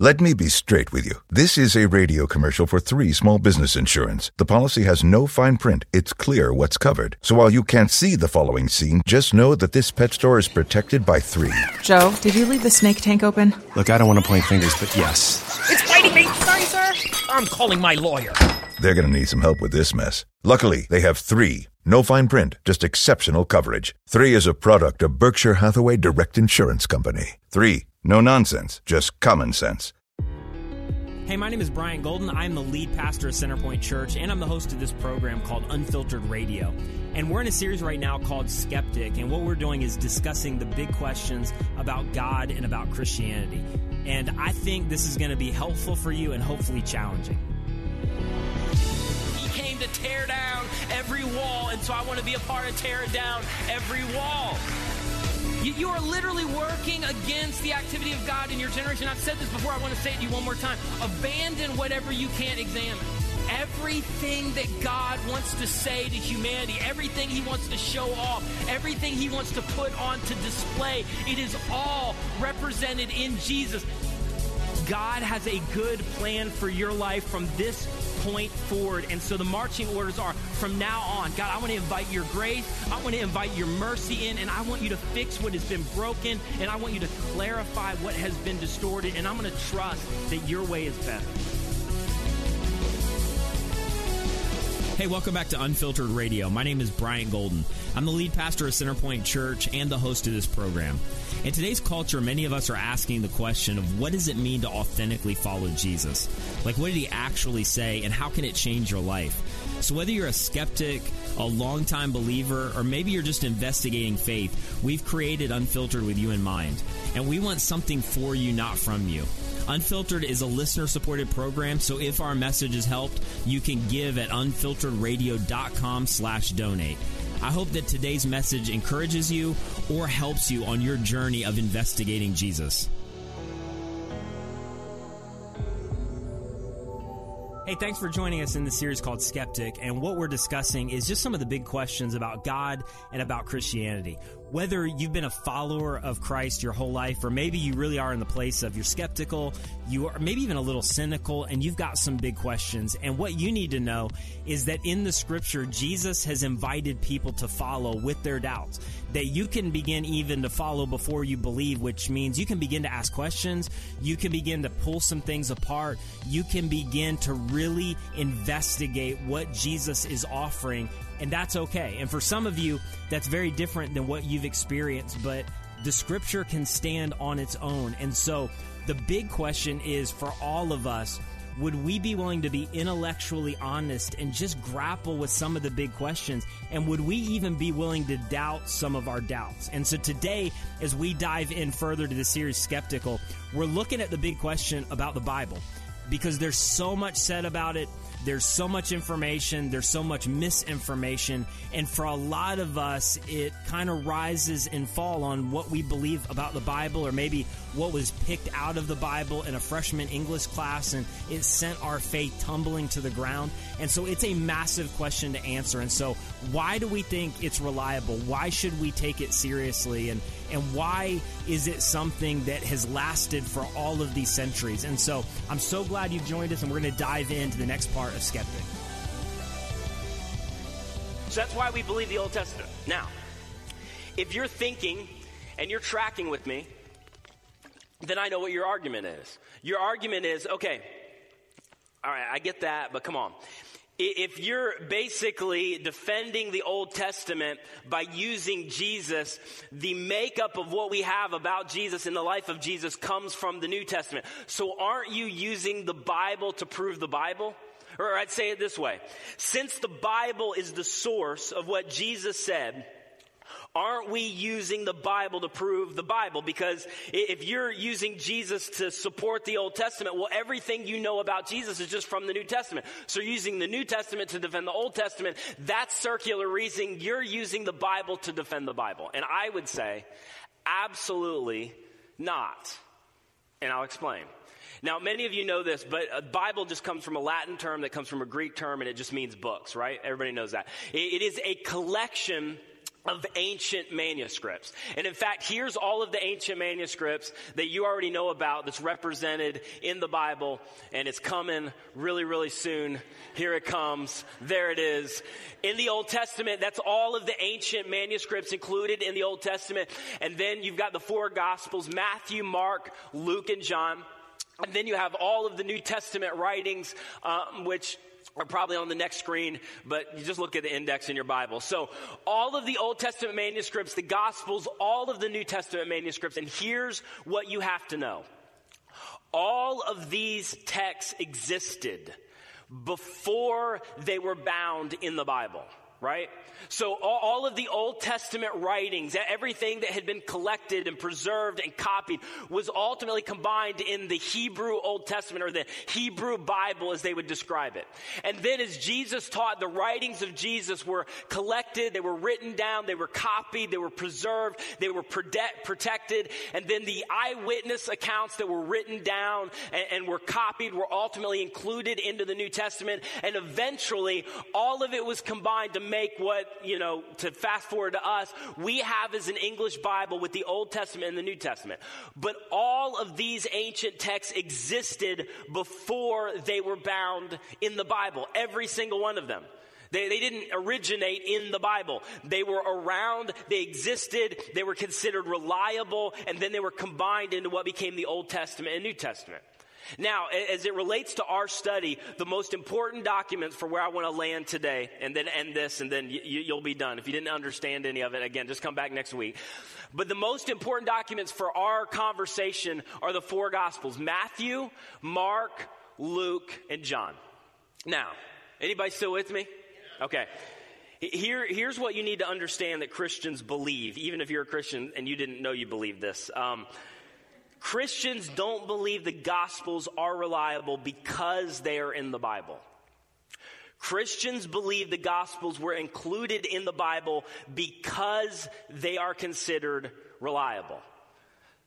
Let me be straight with you. This is a radio commercial for three small business insurance. The policy has no fine print. It's clear what's covered. So while you can't see the following scene, just know that this pet store is protected by three. Joe, did you leave the snake tank open? Look, I don't want to point fingers, but yes. It's biting me! Sorry, sir! I'm calling my lawyer. They're going to need some help with this mess. Luckily, they have three. No fine print, just exceptional coverage. Three is a product of Berkshire Hathaway Direct Insurance Company. Three. No nonsense, just common sense. Hey, my name is Brian Golden. I'm the lead pastor of Centerpoint Church, and I'm the host of this program called Unfiltered Radio. And we're in a series right now called Skeptic, and what we're doing is discussing the big questions about God and about Christianity. And I think this is going to be helpful for you and hopefully challenging. He came to tear down every wall, and so I want to be a part of tearing down every wall. You, you, are literally working against the activity of God in your generation. I've said this before, I want to say it to you one more time. Abandon whatever you can't examine. Everything that God wants to say to humanity, everything He wants to show off, everything He wants to put on to display, it is all represented in Jesus. God has a good plan for your life from this point forward. And so the marching orders are from now on, God, I want to invite your grace. I want to invite your mercy in, and I want you to fix what has been broken, and I want you to clarify what has been distorted, and I'm going to trust that your way is better. Hey, welcome back to Unfiltered Radio. My name is Brian Golden. I'm the lead pastor of Centerpoint Church and the host of this program. In today's culture, many of us are asking the question of what does it mean to authentically follow Jesus? Like, what did he actually say, and how can it change your life? So, whether you're a skeptic, a longtime believer, or maybe you're just investigating faith, we've created Unfiltered with you in mind. And we want something for you, not from you. Unfiltered is a listener supported program, so if our message has helped, you can give at unfilteredradio.com slash donate. I hope that today's message encourages you or helps you on your journey of investigating Jesus. Hey, thanks for joining us in the series called Skeptic. And what we're discussing is just some of the big questions about God and about Christianity. Whether you've been a follower of Christ your whole life, or maybe you really are in the place of you're skeptical, you are maybe even a little cynical, and you've got some big questions. And what you need to know is that in the scripture, Jesus has invited people to follow with their doubts. That you can begin even to follow before you believe, which means you can begin to ask questions, you can begin to pull some things apart, you can begin to really investigate what Jesus is offering, and that's okay. And for some of you, that's very different than what you've experienced, but the scripture can stand on its own. And so the big question is for all of us, would we be willing to be intellectually honest and just grapple with some of the big questions? And would we even be willing to doubt some of our doubts? And so today, as we dive in further to the series Skeptical, we're looking at the big question about the Bible because there's so much said about it. There's so much information, there's so much misinformation, and for a lot of us, it kind of rises and fall on what we believe about the Bible, or maybe what was picked out of the Bible in a freshman English class, and it sent our faith tumbling to the ground. And so it's a massive question to answer. And so, why do we think it's reliable? Why should we take it seriously? And and why is it something that has lasted for all of these centuries? And so I'm so glad you've joined us, and we're going to dive into the next part of Skeptic. So that's why we believe the Old Testament. Now, if you're thinking and you're tracking with me, then I know what your argument is. Your argument is okay, all right, I get that, but come on. If you're basically defending the Old Testament by using Jesus, the makeup of what we have about Jesus in the life of Jesus comes from the New Testament. So aren't you using the Bible to prove the Bible? Or I'd say it this way. Since the Bible is the source of what Jesus said, aren't we using the Bible to prove the Bible? Because if you're using Jesus to support the Old Testament, well, everything you know about Jesus is just from the New Testament. So using the New Testament to defend the Old Testament, that's circular reasoning. You're using the Bible to defend the Bible. And I would say, absolutely not. And I'll explain. Now, many of you know this, but uh, Bible just comes from a Latin term that comes from a Greek term, and it just means books, right? Everybody knows that. It is a collection of ancient manuscripts. And in fact, here's all of the ancient manuscripts that you already know about that's represented in the Bible, and it's coming really, really soon. Here it comes. There it is. In the Old Testament, that's all of the ancient manuscripts included in the Old Testament. And then you've got the four Gospels Matthew, Mark, Luke, and John. And then you have all of the New Testament writings, um, which are probably on the next screen, but you just look at the index in your Bible. So, all of the Old Testament manuscripts, the Gospels, all of the New Testament manuscripts, and here's what you have to know. All of these texts existed before they were bound in the Bible right? So all, of the Old Testament writings, everything that had been collected and preserved and copied was ultimately combined in the Hebrew Old Testament or the Hebrew Bible as they would describe it. And then as Jesus taught, the writings of Jesus were collected, they were written down, they were copied, they were preserved, they were protected, and then the eyewitness accounts that were written down and, and were copied were ultimately included into the New Testament, and eventually all of it was combined to make what, you know, to fast forward to us, we have as an English Bible with the Old Testament and the New Testament. But all of these ancient texts existed before they were bound in the Bible, every single one of them. They, they, didn't originate in the Bible. They were around, they existed, they were considered reliable, and then they were combined into what became the Old Testament and New Testament. Now, as it relates to our study, the most important documents for where I want to land today, and then end this, and then you, will be done. If you didn't understand any of it, again, just come back next week. But the most important documents for our conversation are the four Gospels Matthew, Mark, Luke, and John. Now, anybody still with me? Okay. Here, here's what you need to understand that Christians believe, even if you're a Christian and you didn't know you believed this. Um, Christians don't believe the Gospels are reliable because they are in the Bible. Christians believe the Gospels were included in the Bible because they are considered reliable.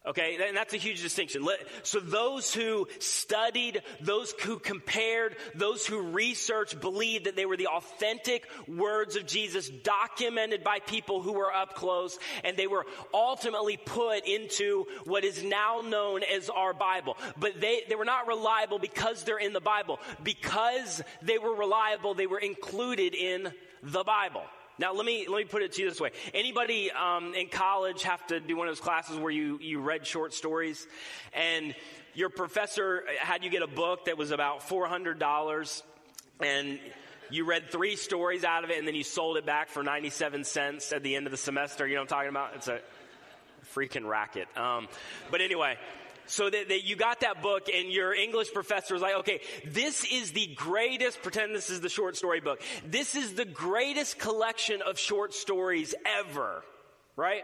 Okay, and that's a huge distinction. So those who studied, those who compared, those who researched believed that they were the authentic words of Jesus documented by people who were up close and they were ultimately put into what is now known as our Bible. But they, they were not reliable because they're in the Bible. Because they were reliable, they were included in the Bible. Now, let me, let me put it to you this way. Anybody um, in college have to do one of those classes where you, you read short stories and your professor had you get a book that was about $400 and you read three stories out of it and then you sold it back for 97 cents at the end of the semester. You know what I'm talking about? It's a freaking racket. Um, but anyway, so that, that, you got that book and your English professor was like, okay, this is the greatest, pretend this is the short story book. This is the greatest collection of short stories ever, right?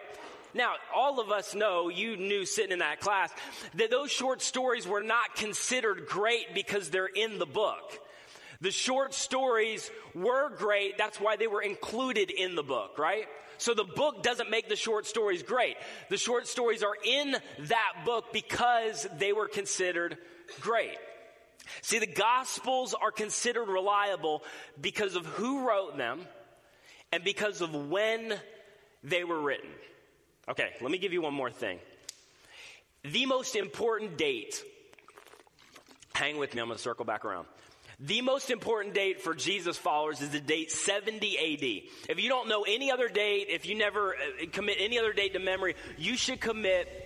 Now, all of us know, you knew sitting in that class, that those short stories were not considered great because they're in the book. The short stories were great. That's why they were included in the book, right? So the book doesn't make the short stories great. The short stories are in that book because they were considered great. See, the Gospels are considered reliable because of who wrote them and because of when they were written. Okay, let me give you one more thing. The most important date, hang with me, I'm going to circle back around. The most important date for Jesus followers is the date 70 AD. If you don't know any other date, if you never uh, commit any other date to memory, you should commit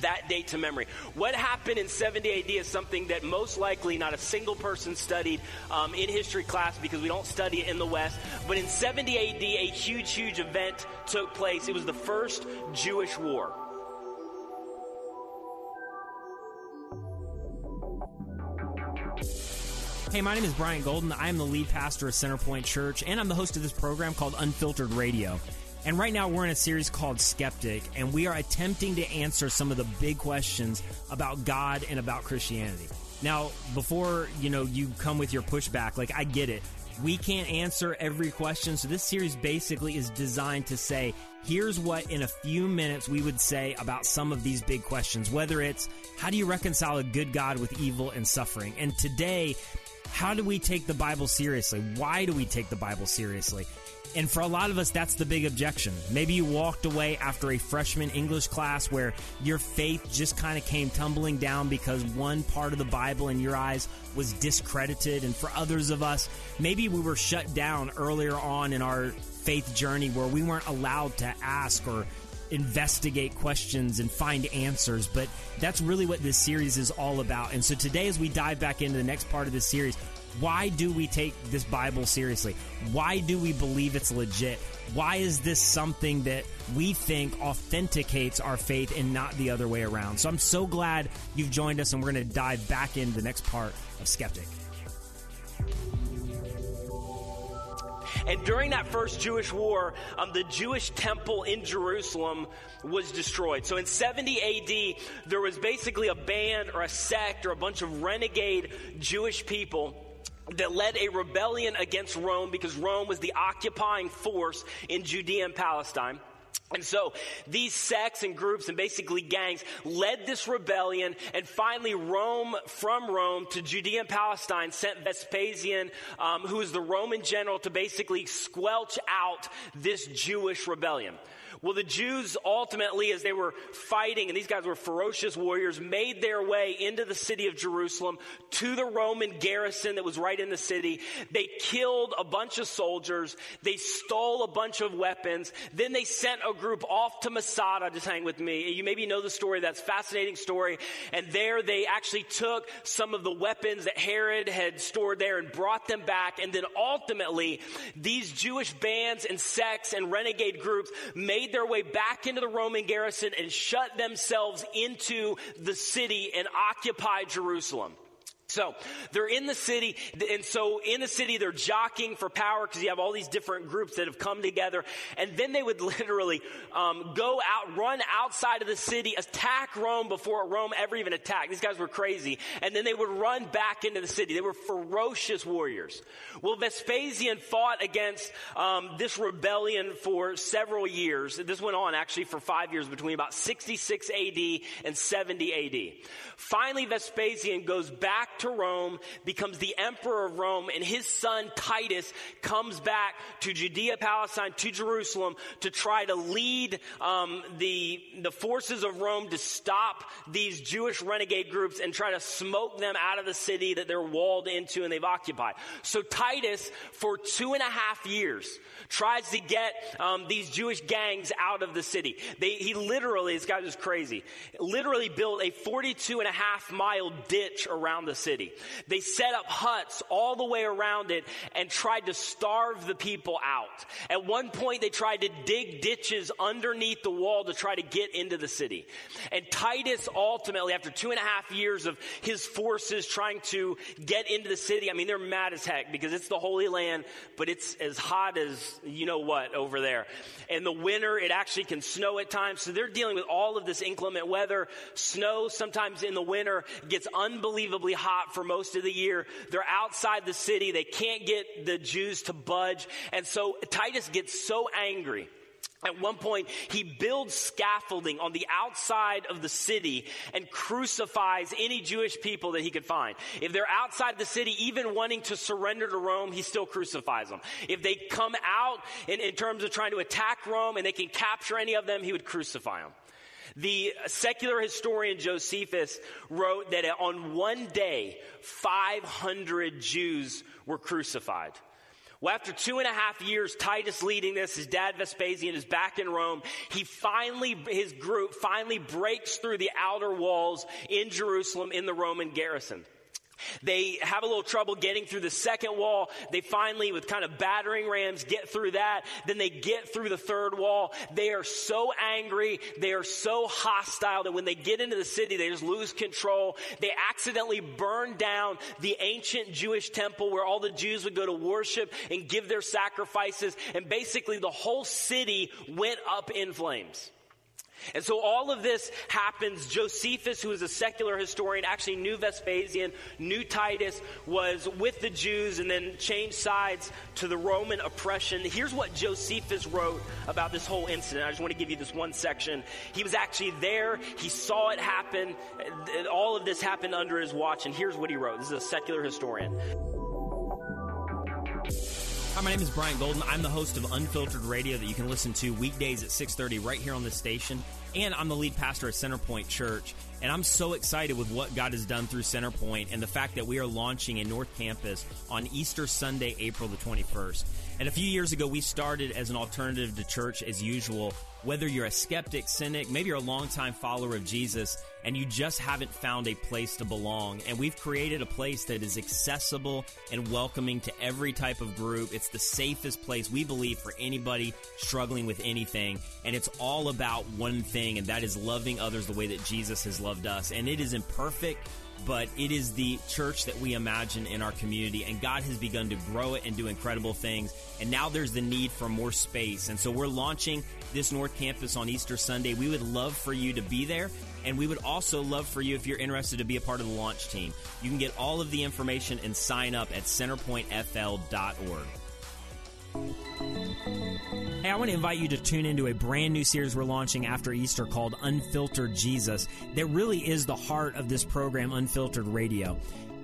that date to memory. What happened in 70 AD is something that most likely not a single person studied um, in history class because we don't study it in the West. But in 70 AD, a huge, huge event took place. It was the first Jewish war. Hey, my name is Brian Golden. I am the lead pastor of Centerpoint Church, and I'm the host of this program called Unfiltered Radio. And right now, we're in a series called Skeptic, and we are attempting to answer some of the big questions about God and about Christianity. Now, before you know, you come with your pushback. Like I get it, we can't answer every question. So this series basically is designed to say, here's what in a few minutes we would say about some of these big questions. Whether it's how do you reconcile a good God with evil and suffering, and today how do we take the Bible seriously? Why do we take the Bible seriously? And for a lot of us, that's the big objection. Maybe you walked away after a freshman English class where your faith just kind of came tumbling down because one part of the Bible in your eyes was discredited. And for others of us, maybe we were shut down earlier on in our faith journey where we weren't allowed to ask or investigate questions and find answers. But that's really what this series is all about. And so today, as we dive back into the next part of this series, why do we take this Bible seriously? Why do we believe it's legit? Why is this something that we think authenticates our faith and not the other way around? So I'm so glad you've joined us, and we're going to dive back into the next part of Skeptic. And during that first Jewish war, um, the Jewish temple in Jerusalem was destroyed. So in 70 AD, there was basically a band or a sect or a bunch of renegade Jewish people that led a rebellion against Rome because Rome was the occupying force in Judea and Palestine. And so these sects and groups and basically gangs led this rebellion and finally Rome, from Rome to Judea and Palestine sent Vespasian, um, who was the Roman general to basically squelch out this Jewish rebellion. Well, the Jews ultimately, as they were fighting, and these guys were ferocious warriors, made their way into the city of Jerusalem to the Roman garrison that was right in the city. They killed a bunch of soldiers. They stole a bunch of weapons. Then they sent a group off to Masada. Just hang with me. You maybe know the story. That's fascinating story. And there they actually took some of the weapons that Herod had stored there and brought them back. And then ultimately, these Jewish bands and sects and renegade groups made their way back into the Roman garrison and shut themselves into the city and occupied Jerusalem. So they're in the city, and so in the city they're jockeying for power because you have all these different groups that have come together, and then they would literally um, go out, run outside of the city, attack Rome before Rome ever even attacked. These guys were crazy, and then they would run back into the city. They were ferocious warriors. Well, Vespasian fought against um, this rebellion for several years. This went on actually for five years between about 66 AD and 70 AD. Finally, Vespasian goes back to Rome, becomes the emperor of Rome, and his son Titus comes back to Judea, Palestine, to Jerusalem to try to lead um, the the forces of Rome to stop these Jewish renegade groups and try to smoke them out of the city that they're walled into and they've occupied. So Titus, for two and a half years, tries to get um, these Jewish gangs out of the city. They, he literally, this guy was crazy, literally built a 42 and a half mile ditch around the city. They set up huts all the way around it and tried to starve the people out. At one point, they tried to dig ditches underneath the wall to try to get into the city. And Titus ultimately, after two and a half years of his forces trying to get into the city, I mean, they're mad as heck because it's the Holy Land, but it's as hot as you know what over there. In the winter, it actually can snow at times. So they're dealing with all of this inclement weather. Snow sometimes in the winter gets unbelievably hot for most of the year. They're outside the city. They can't get the Jews to budge. And so Titus gets so angry at one point, he builds scaffolding on the outside of the city and crucifies any Jewish people that he could find. If they're outside the city, even wanting to surrender to Rome, he still crucifies them. If they come out in, in terms of trying to attack Rome and they can capture any of them, he would crucify them. The secular historian Josephus wrote that on one day, 500 Jews were crucified. Well, after two and a half years, Titus leading this, his dad Vespasian is back in Rome. He finally, his group finally breaks through the outer walls in Jerusalem in the Roman garrison. They have a little trouble getting through the second wall. They finally, with kind of battering rams, get through that. Then they get through the third wall. They are so angry. They are so hostile that when they get into the city, they just lose control. They accidentally burn down the ancient Jewish temple where all the Jews would go to worship and give their sacrifices. And basically the whole city went up in flames. And so all of this happens. Josephus, who is a secular historian, actually knew Vespasian, knew Titus, was with the Jews, and then changed sides to the Roman oppression. Here's what Josephus wrote about this whole incident. I just want to give you this one section. He was actually there, he saw it happen. All of this happened under his watch, and here's what he wrote. This is a secular historian. My name is Brian Golden. I'm the host of Unfiltered Radio that you can listen to weekdays at 6:30 right here on this station, and I'm the lead pastor at Centerpoint Church. And I'm so excited with what God has done through Centerpoint and the fact that we are launching a North Campus on Easter Sunday, April the 21st. And a few years ago, we started as an alternative to church as usual. Whether you're a skeptic, cynic, maybe you're a longtime follower of Jesus, and you just haven't found a place to belong. And we've created a place that is accessible and welcoming to every type of group. It's the safest place we believe for anybody struggling with anything. And it's all about one thing, and that is loving others the way that Jesus has loved us. And it is imperfect but it is the church that we imagine in our community, and God has begun to grow it and do incredible things. And now there's the need for more space. And so we're launching this North Campus on Easter Sunday. We would love for you to be there. And we would also love for you, if you're interested, to be a part of the launch team. You can get all of the information and sign up at centerpointfl.org. Hey, I want to invite you to tune into a brand new series we're launching after Easter called Unfiltered Jesus that really is the heart of this program, Unfiltered Radio.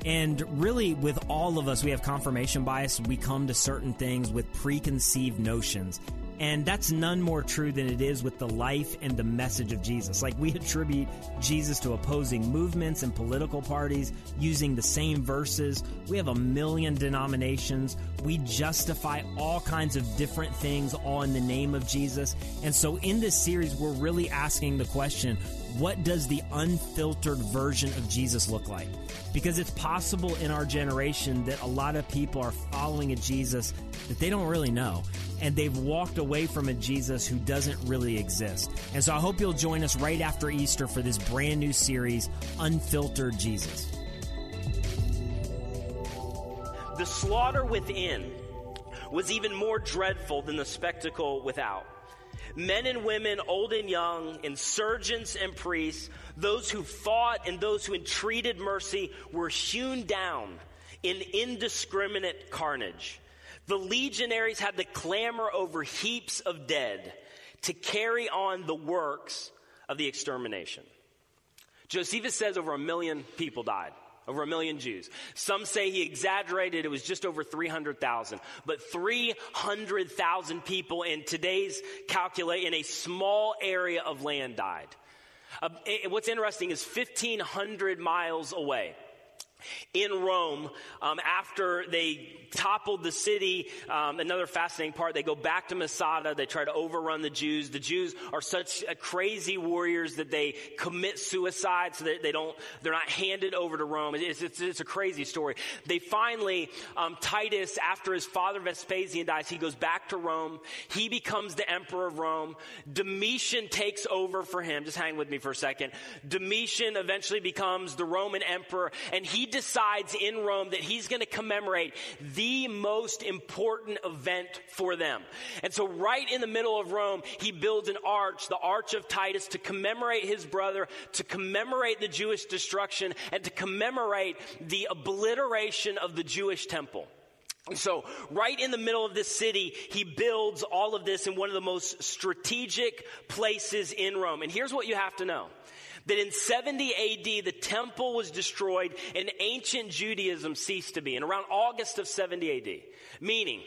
And really, with all of us, we have confirmation bias. We come to certain things with preconceived notions. And that's none more true than it is with the life and the message of Jesus. Like we attribute Jesus to opposing movements and political parties using the same verses. We have a million denominations. We justify all kinds of different things all in the name of Jesus. And so in this series, we're really asking the question, what does the unfiltered version of Jesus look like? Because it's possible in our generation that a lot of people are following a Jesus that they don't really know and they've walked away from a Jesus who doesn't really exist. And so I hope you'll join us right after Easter for this brand new series, Unfiltered Jesus. The slaughter within was even more dreadful than the spectacle without. Men and women, old and young, insurgents and priests, those who fought and those who entreated mercy were hewn down in indiscriminate carnage. The legionaries had to clamor over heaps of dead to carry on the works of the extermination. Josephus says over a million people died. Over a million Jews. Some say he exaggerated, it was just over 300,000. But 300,000 people in today's calculate in a small area of land died. Uh, what's interesting is 1,500 miles away in Rome um, after they toppled the city. Um, another fascinating part, they go back to Masada. They try to overrun the Jews. The Jews are such crazy warriors that they commit suicide so that they don't, they're not handed over to Rome. It's, it's, it's a crazy story. They finally, um, Titus, after his father Vespasian dies, he goes back to Rome. He becomes the emperor of Rome. Domitian takes over for him. Just hang with me for a second. Domitian eventually becomes the Roman emperor and he decides in Rome that he's going to commemorate the most important event for them. And so right in the middle of Rome, he builds an arch, the Arch of Titus, to commemorate his brother, to commemorate the Jewish destruction, and to commemorate the obliteration of the Jewish temple. So, right in the middle of this city, he builds all of this in one of the most strategic places in Rome. And here's what you have to know that in 70 AD, the temple was destroyed and ancient Judaism ceased to be. And around August of 70 AD, meaning,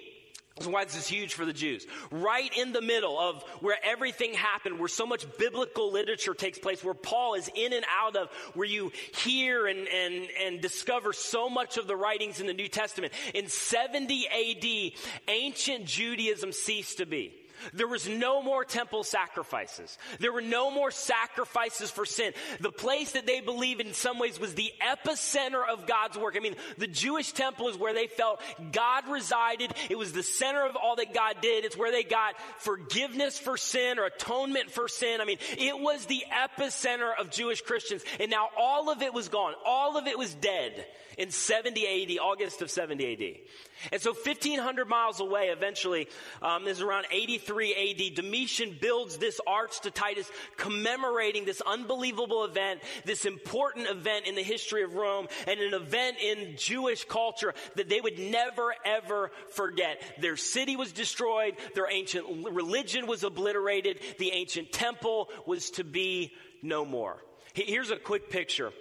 that's why this is huge for the Jews. Right in the middle of where everything happened, where so much biblical literature takes place, where Paul is in and out of, where you hear and, and, and discover so much of the writings in the New Testament. In 70 AD, ancient Judaism ceased to be. There was no more temple sacrifices. There were no more sacrifices for sin. The place that they believed in some ways was the epicenter of God's work. I mean, the Jewish temple is where they felt God resided. It was the center of all that God did. It's where they got forgiveness for sin or atonement for sin. I mean, it was the epicenter of Jewish Christians. And now all of it was gone. All of it was dead in 70 AD, August of 70 AD. And so 1500 miles away, eventually, um, this is around 83 AD, Domitian builds this arch to Titus commemorating this unbelievable event, this important event in the history of Rome and an event in Jewish culture that they would never ever forget. Their city was destroyed. Their ancient religion was obliterated. The ancient temple was to be no more. Here's a quick picture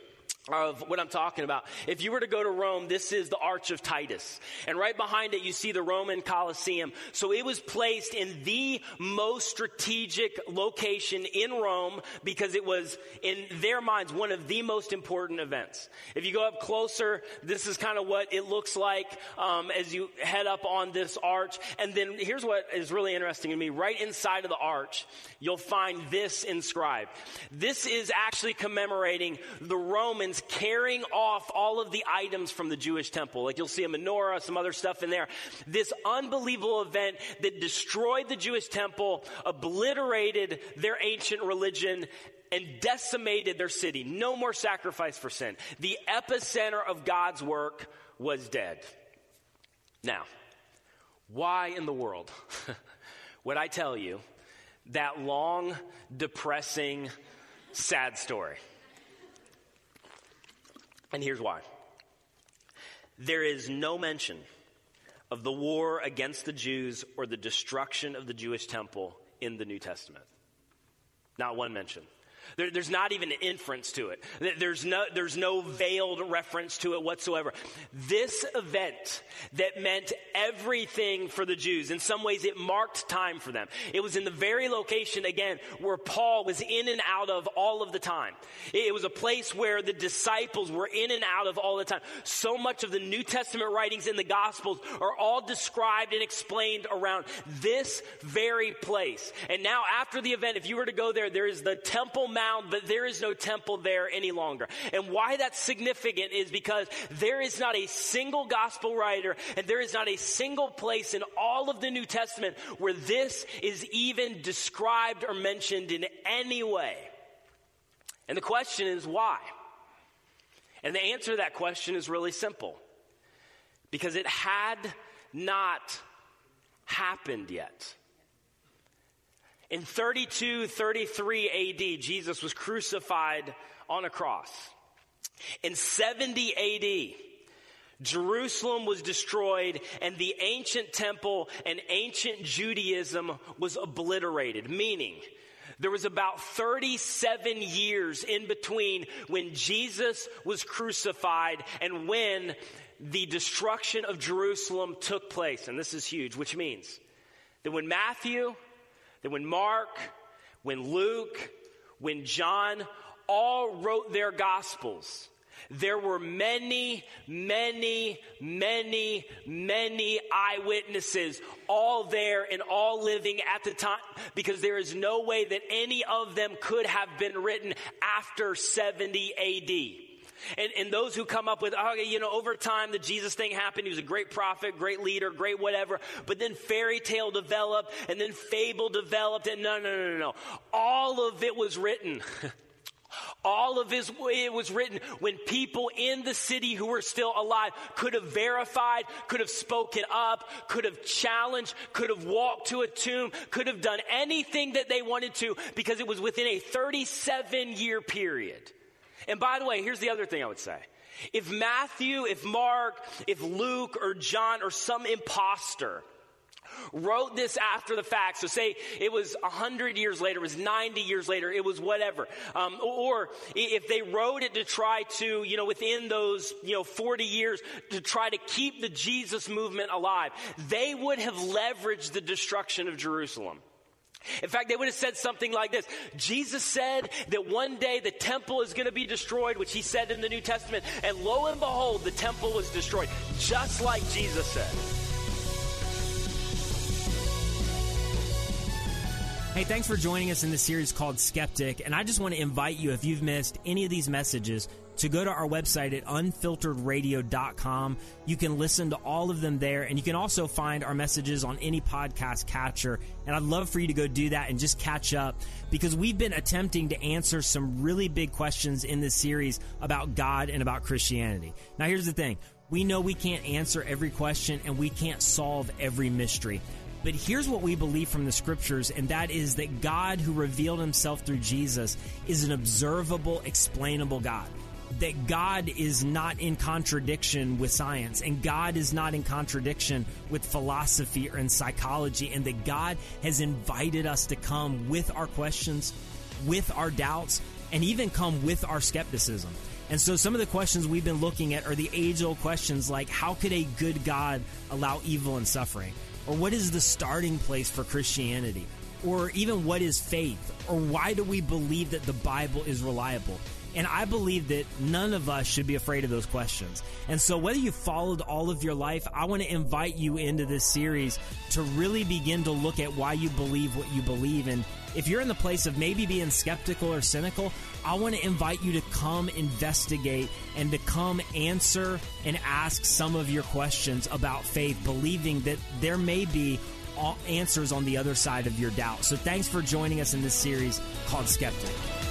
of what I'm talking about. If you were to go to Rome, this is the Arch of Titus. And right behind it, you see the Roman Colosseum. So it was placed in the most strategic location in Rome because it was, in their minds, one of the most important events. If you go up closer, this is kind of what it looks like um, as you head up on this arch. And then here's what is really interesting to me. Right inside of the arch, you'll find this inscribed. This is actually commemorating the Romans carrying off all of the items from the Jewish temple. Like you'll see a menorah, some other stuff in there. This unbelievable event that destroyed the Jewish temple, obliterated their ancient religion, and decimated their city. No more sacrifice for sin. The epicenter of God's work was dead. Now, why in the world would I tell you that long, depressing, sad story? And here's why there is no mention of the war against the Jews or the destruction of the Jewish temple in the New Testament. Not one mention. There, there's not even an inference to it. There's no, there's no veiled reference to it whatsoever. This event that meant everything for the Jews, in some ways it marked time for them. It was in the very location, again, where Paul was in and out of all of the time. It was a place where the disciples were in and out of all the time. So much of the New Testament writings in the Gospels are all described and explained around this very place. And now, after the event, if you were to go there, there is the Temple mound, but there is no temple there any longer. And why that's significant is because there is not a single gospel writer and there is not a single place in all of the New Testament where this is even described or mentioned in any way. And the question is why? And the answer to that question is really simple because it had not happened yet. In 32, 33 AD, Jesus was crucified on a cross. In 70 AD, Jerusalem was destroyed and the ancient temple and ancient Judaism was obliterated, meaning there was about 37 years in between when Jesus was crucified and when the destruction of Jerusalem took place. And this is huge, which means that when Matthew, that when Mark, when Luke, when John all wrote their gospels, there were many, many, many, many eyewitnesses all there and all living at the time because there is no way that any of them could have been written after 70 AD. And, and those who come up with, oh, you know, over time the Jesus thing happened. He was a great prophet, great leader, great whatever. But then fairy tale developed and then fable developed. And no, no, no, no, no. All of it was written. All of his, it was written when people in the city who were still alive could have verified, could have spoken up, could have challenged, could have walked to a tomb, could have done anything that they wanted to because it was within a 37 year period. And by the way, here's the other thing I would say. If Matthew, if Mark, if Luke or John or some impostor wrote this after the fact, so say it was 100 years later, it was 90 years later, it was whatever, um, or if they wrote it to try to, you know, within those, you know, 40 years to try to keep the Jesus movement alive, they would have leveraged the destruction of Jerusalem. In fact, they would have said something like this Jesus said that one day the temple is going to be destroyed, which he said in the New Testament, and lo and behold, the temple was destroyed, just like Jesus said. Hey, thanks for joining us in the series called Skeptic. And I just want to invite you, if you've missed any of these messages, to go to our website at unfilteredradio.com. You can listen to all of them there, and you can also find our messages on any podcast catcher. And I'd love for you to go do that and just catch up because we've been attempting to answer some really big questions in this series about God and about Christianity. Now, here's the thing we know we can't answer every question and we can't solve every mystery. But here's what we believe from the scriptures, and that is that God, who revealed himself through Jesus, is an observable, explainable God that God is not in contradiction with science and God is not in contradiction with philosophy or in psychology and that God has invited us to come with our questions, with our doubts, and even come with our skepticism. And so some of the questions we've been looking at are the age old questions like how could a good God allow evil and suffering? Or what is the starting place for Christianity? Or even what is faith? Or why do we believe that the Bible is reliable? And I believe that none of us should be afraid of those questions. And so, whether you followed all of your life, I want to invite you into this series to really begin to look at why you believe what you believe. And if you're in the place of maybe being skeptical or cynical, I want to invite you to come investigate and to come answer and ask some of your questions about faith, believing that there may be answers on the other side of your doubt. So, thanks for joining us in this series called Skeptic.